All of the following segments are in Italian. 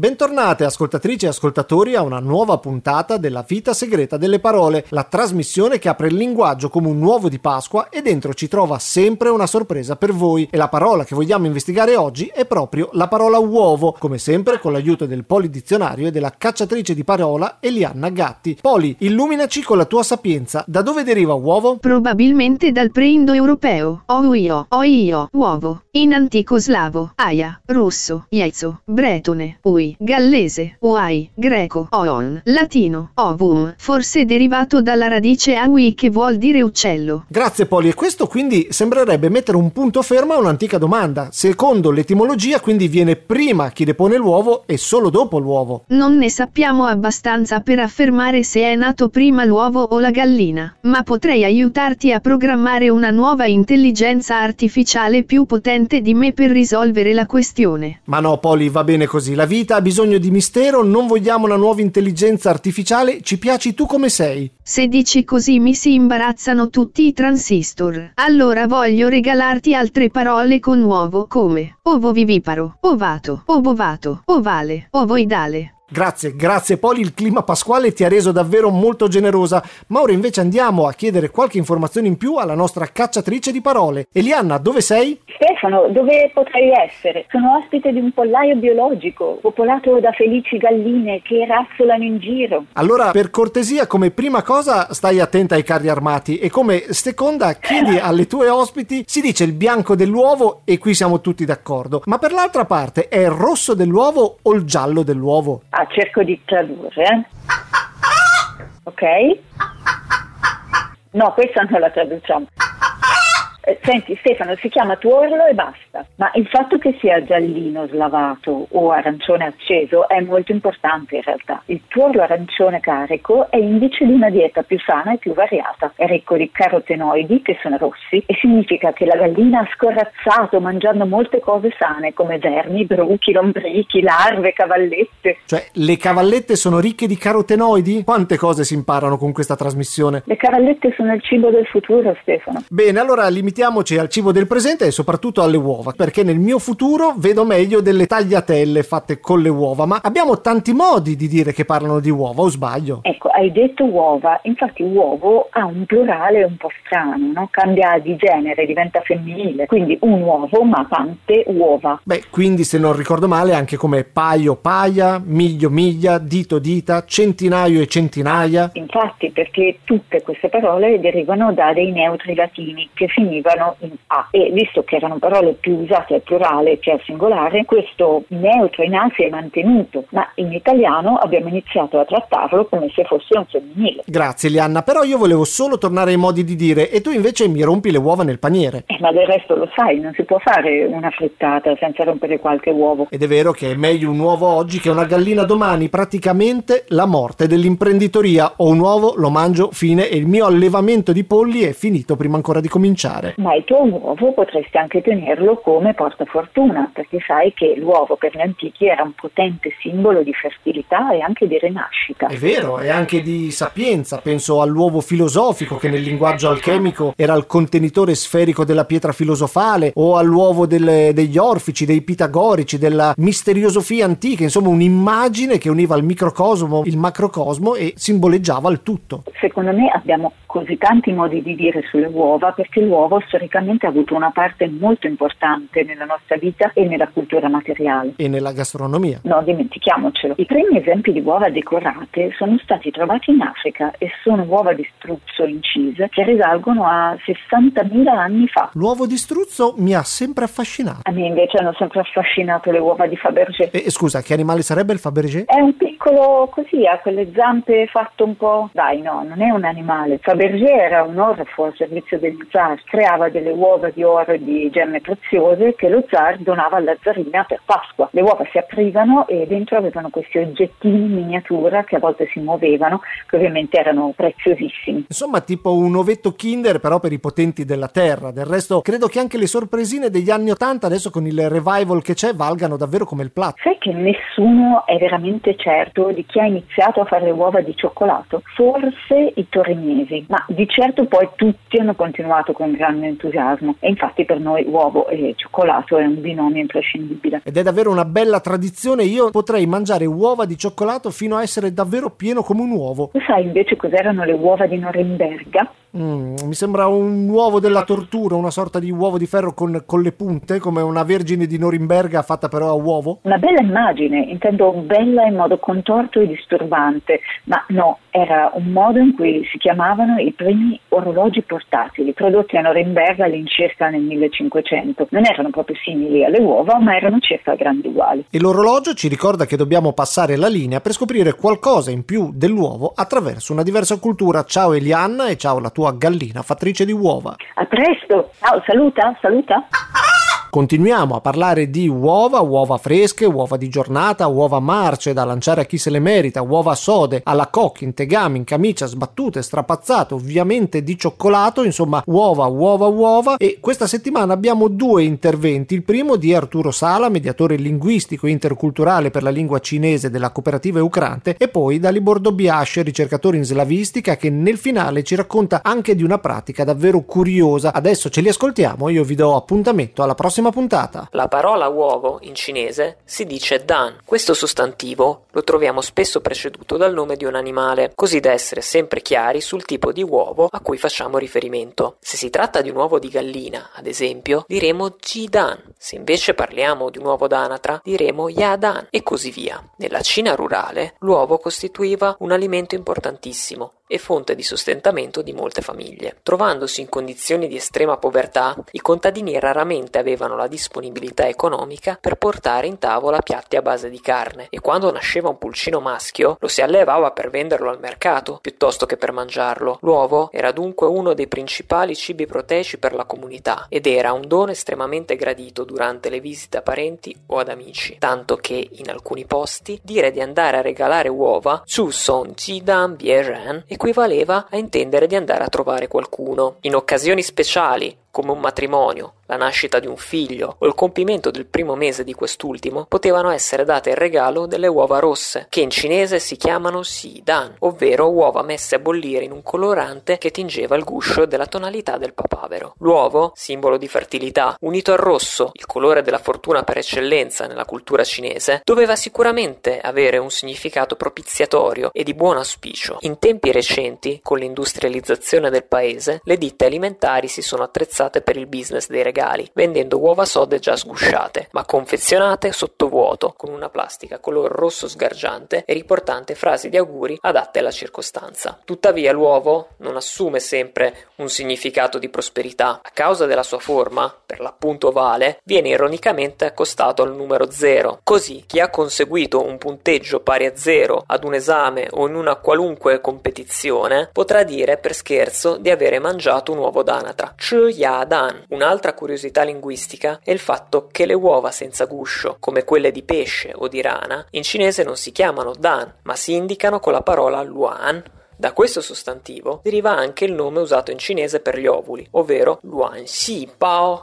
Bentornate ascoltatrici e ascoltatori a una nuova puntata della Vita Segreta delle Parole, la trasmissione che apre il linguaggio come un uovo di Pasqua e dentro ci trova sempre una sorpresa per voi. E la parola che vogliamo investigare oggi è proprio la parola uovo, come sempre con l'aiuto del Polidizionario e della cacciatrice di parola Elianna Gatti. Poli, illuminaci con la tua sapienza. Da dove deriva uovo? Probabilmente dal pre-indoeuropeo, oio, oio, uovo, in antico slavo, aia, russo, iezzo, bretone, ui gallese, oai, greco, oon, latino, ovum, forse derivato dalla radice aui che vuol dire uccello. Grazie Poli, e questo quindi sembrerebbe mettere un punto fermo a un'antica domanda. Secondo l'etimologia quindi viene prima chi depone l'uovo e solo dopo l'uovo. Non ne sappiamo abbastanza per affermare se è nato prima l'uovo o la gallina, ma potrei aiutarti a programmare una nuova intelligenza artificiale più potente di me per risolvere la questione. Ma no Poli, va bene così, la vita ha bisogno di mistero, non vogliamo una nuova intelligenza artificiale, ci piaci tu come sei. Se dici così mi si imbarazzano tutti i transistor. Allora voglio regalarti altre parole con uovo come ovo viviparo, ovato, obovato, ovale, ovoidale. Grazie, grazie Poli, il clima pasquale ti ha reso davvero molto generosa, ma ora invece andiamo a chiedere qualche informazione in più alla nostra cacciatrice di parole. Elianna, dove sei? Stefano, dove potrei essere? Sono ospite di un pollaio biologico, popolato da felici galline che razzolano in giro. Allora, per cortesia, come prima cosa stai attenta ai carri armati e come seconda chiedi alle tue ospiti, si dice il bianco dell'uovo e qui siamo tutti d'accordo, ma per l'altra parte è il rosso dell'uovo o il giallo dell'uovo? Ah, cerco di tradurre. eh. Ok? No, questa non la traduciamo. Eh, Senti Stefano, si chiama tuorlo e basta, ma il fatto che sia giallino slavato o arancione acceso è molto importante in realtà. Il tuorlo arancione carico è indice di una dieta più sana e più variata, è ricco di carotenoidi che sono rossi e significa che la gallina ha scorrazzato mangiando molte cose sane come vermi, bruchi, lombrichi, larve, cavallette. Cioè, le cavallette sono ricche di carotenoidi? Quante cose si imparano con questa trasmissione? Le cavallette sono il cibo del futuro Stefano. Bene, allora limitiamoci al cibo del presente e soprattutto alle uova, perché nel mio futuro vedo meglio delle tagliatelle fatte con le uova, ma abbiamo tanti modi di dire che parlano di uova, o sbaglio? Ecco, hai detto uova, infatti uovo ha un plurale un po' strano, no? cambia di genere, diventa femminile, quindi un uovo ma tante uova. Beh, quindi se non ricordo male anche come paio paia, miglio miglia, dito dita, centinaio e centinaia. Infatti, perché tutte queste parole derivano da dei neutri latini che finivano in A e visto che erano parole più usate al plurale che al singolare, questo neutro in A si è mantenuto, ma in italiano abbiamo iniziato a trattarlo come se fosse un femminile. Grazie Lianna, però io volevo solo tornare ai modi di dire e tu invece mi rompi le uova nel paniere. Eh, ma del resto lo sai, non si può fare una frittata senza rompere qualche uovo. Ed è vero che è meglio un uovo oggi che una gallina domani, praticamente la morte dell'imprenditoria. Ho un uovo, lo mangio, fine e il mio allevamento di polli è finito prima ancora di cominciare. Ma il tuo uovo potresti anche tenerlo come portafortuna, perché sai che l'uovo per gli antichi era un potente simbolo di fertilità e anche di rinascita. È vero, e anche di sapienza. Penso all'uovo filosofico che nel linguaggio alchemico era il contenitore sferico della pietra filosofale, o all'uovo delle- degli orfici, dei pitagorici, della misteriosofia antica, insomma un'immagine che univa il microcosmo, il macrocosmo e simboleggiava il tutto. Secondo me abbiamo così tanti modi di dire sulle uova perché l'uovo storicamente ha avuto una parte molto importante nella nostra vita e nella cultura materiale. E nella gastronomia. No, dimentichiamocelo. I primi esempi di uova decorate sono stati trovati in Africa e sono uova di struzzo incise che risalgono a 60.000 anni fa. L'uovo di struzzo mi ha sempre affascinato. A me invece hanno sempre affascinato le uova di Fabergé. E scusa, che animale sarebbe il Fabergé? È un piccolo così, ha quelle zampe fatto un po'. Dai, no, non è un animale. Fabergé era un orfo al servizio degli zar, creava delle uova di oro e di gemme preziose che lo zar donava alla zarina per Pasqua. Le uova si aprivano e dentro avevano questi oggettini in miniatura che a volte si muovevano, che ovviamente erano preziosissimi. Insomma, tipo un ovetto Kinder, però per i potenti della Terra. Del resto, credo che anche le sorpresine degli anni Ottanta, adesso con il revival che c'è, valgano davvero come il platto. Sai che nessuno è veramente certo di chi ha iniziato a fare le uova di cioccolato? Forse i torinesi, ma di certo poi tutti hanno continuato con grande entusiasmo e infatti per noi uovo e cioccolato è un binomio imprescindibile. Ed è davvero una bella tradizione, io potrei mangiare uova di cioccolato fino a essere davvero pieno come un uovo. Tu sai invece cos'erano le uova di Norimberga? Mm, mi sembra un uovo della tortura, una sorta di uovo di ferro con, con, le punte, come una vergine di Norimberga fatta però a uovo. Una bella immagine, intendo bella in modo contorto e disturbante, ma no, era un modo in cui si chiamavano i primi orologi portatili, prodotti a Norimberga all'incirca nel 1500. Non erano proprio simili alle uova, ma erano circa grandi uguali. E l'orologio ci ricorda che dobbiamo passare la linea per scoprire qualcosa in più dell'uovo attraverso una diversa cultura. Ciao Elianna e ciao la tua tua gallina fattrice di uova. A presto, ciao, saluta, saluta. Continuiamo a parlare di uova, uova fresche, uova di giornata, uova marce da lanciare a chi se le merita, uova sode, alla coque, in tegame, in camicia, sbattute, strapazzate, ovviamente di cioccolato, insomma uova, uova, uova e questa settimana abbiamo due interventi, il primo di Arturo Sala, mediatore linguistico e interculturale per la lingua cinese della cooperativa Eucrante e poi da Libordo Biasce, ricercatore in slavistica che nel finale ci racconta anche di una pratica davvero curiosa. Adesso ce li ascoltiamo, io vi do appuntamento alla prossima prossima puntata. La parola uovo in cinese si dice dan. Questo sostantivo lo troviamo spesso preceduto dal nome di un animale, così da essere sempre chiari sul tipo di uovo a cui facciamo riferimento. Se si tratta di un uovo di gallina, ad esempio, diremo jidan. Se invece parliamo di un uovo d'anatra, diremo yadan e così via. Nella Cina rurale, l'uovo costituiva un alimento importantissimo e fonte di sostentamento di molte famiglie. Trovandosi in condizioni di estrema povertà, i contadini raramente avevano la disponibilità economica per portare in tavola piatti a base di carne e quando nasceva un pulcino maschio lo si allevava per venderlo al mercato piuttosto che per mangiarlo. L'uovo era dunque uno dei principali cibi proteici per la comunità ed era un dono estremamente gradito durante le visite a parenti o ad amici, tanto che in alcuni posti dire di andare a regalare uova, Chu Song Ji Dan Bie Ren, equivaleva a intendere di andare a trovare qualcuno. In occasioni speciali, come un matrimonio, la nascita di un figlio o il compimento del primo mese di quest'ultimo, potevano essere date in regalo delle uova rosse, che in cinese si chiamano si dan, ovvero uova messe a bollire in un colorante che tingeva il guscio della tonalità del papavero. L'uovo, simbolo di fertilità, unito al rosso, il colore della fortuna per eccellenza nella cultura cinese, doveva sicuramente avere un significato propiziatorio e di buon auspicio. In tempi recenti, con l'industrializzazione del paese, le ditte alimentari si sono attrezzate attrezzate per il business dei regali, vendendo uova sode già sgusciate, ma confezionate sottovuoto, con una plastica color rosso sgargiante e riportante frasi di auguri adatte alla circostanza. Tuttavia l'uovo non assume sempre un significato di prosperità. A causa della sua forma, per l'appunto ovale, viene ironicamente accostato al numero 0. Così chi ha conseguito un punteggio pari a 0 ad un esame o in una qualunque competizione potrà dire per scherzo di avere mangiato un uovo d'anatra. Chi Dan. Un'altra curiosità linguistica è il fatto che le uova senza guscio, come quelle di pesce o di rana, in cinese non si chiamano Dan, ma si indicano con la parola luan, da questo sostantivo deriva anche il nome usato in cinese per gli ovuli, ovvero luan xi bao.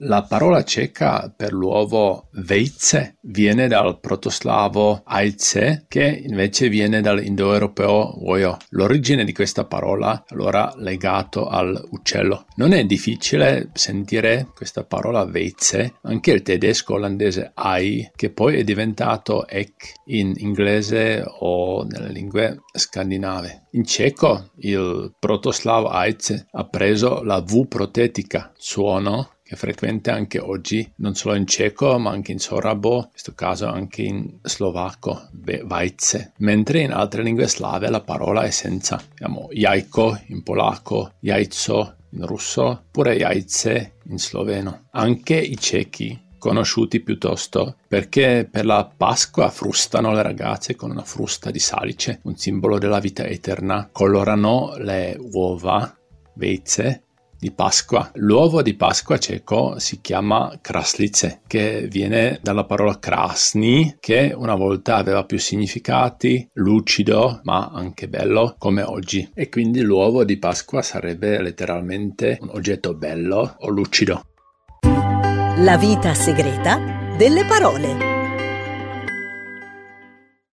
La parola ceca per l'uovo veize viene dal protoslavo aize, che invece viene dall'indoeuropeo uoio. L'origine di questa parola allora legato all'uccello. Non è difficile sentire questa parola veize anche il tedesco olandese ai, che poi è diventato ek in inglese o nelle lingue scandinave. In ceco il protoslavo aize ha preso la V protetica, suono che è frequente anche oggi, non solo in ceco ma anche in sorabo, in questo caso anche in slovacco, vajce, mentre in altre lingue slave la parola è senza. Abbiamo jajko in polacco, jajco in russo, oppure jajce in sloveno. Anche i cechi conosciuti piuttosto perché per la Pasqua frustano le ragazze con una frusta di salice, un simbolo della vita eterna, colorano le uova, veize, di Pasqua. L'uovo di Pasqua ceco si chiama kraslice, che viene dalla parola krasni, che una volta aveva più significati, lucido, ma anche bello, come oggi. E quindi l'uovo di Pasqua sarebbe letteralmente un oggetto bello o lucido. La vita segreta delle parole.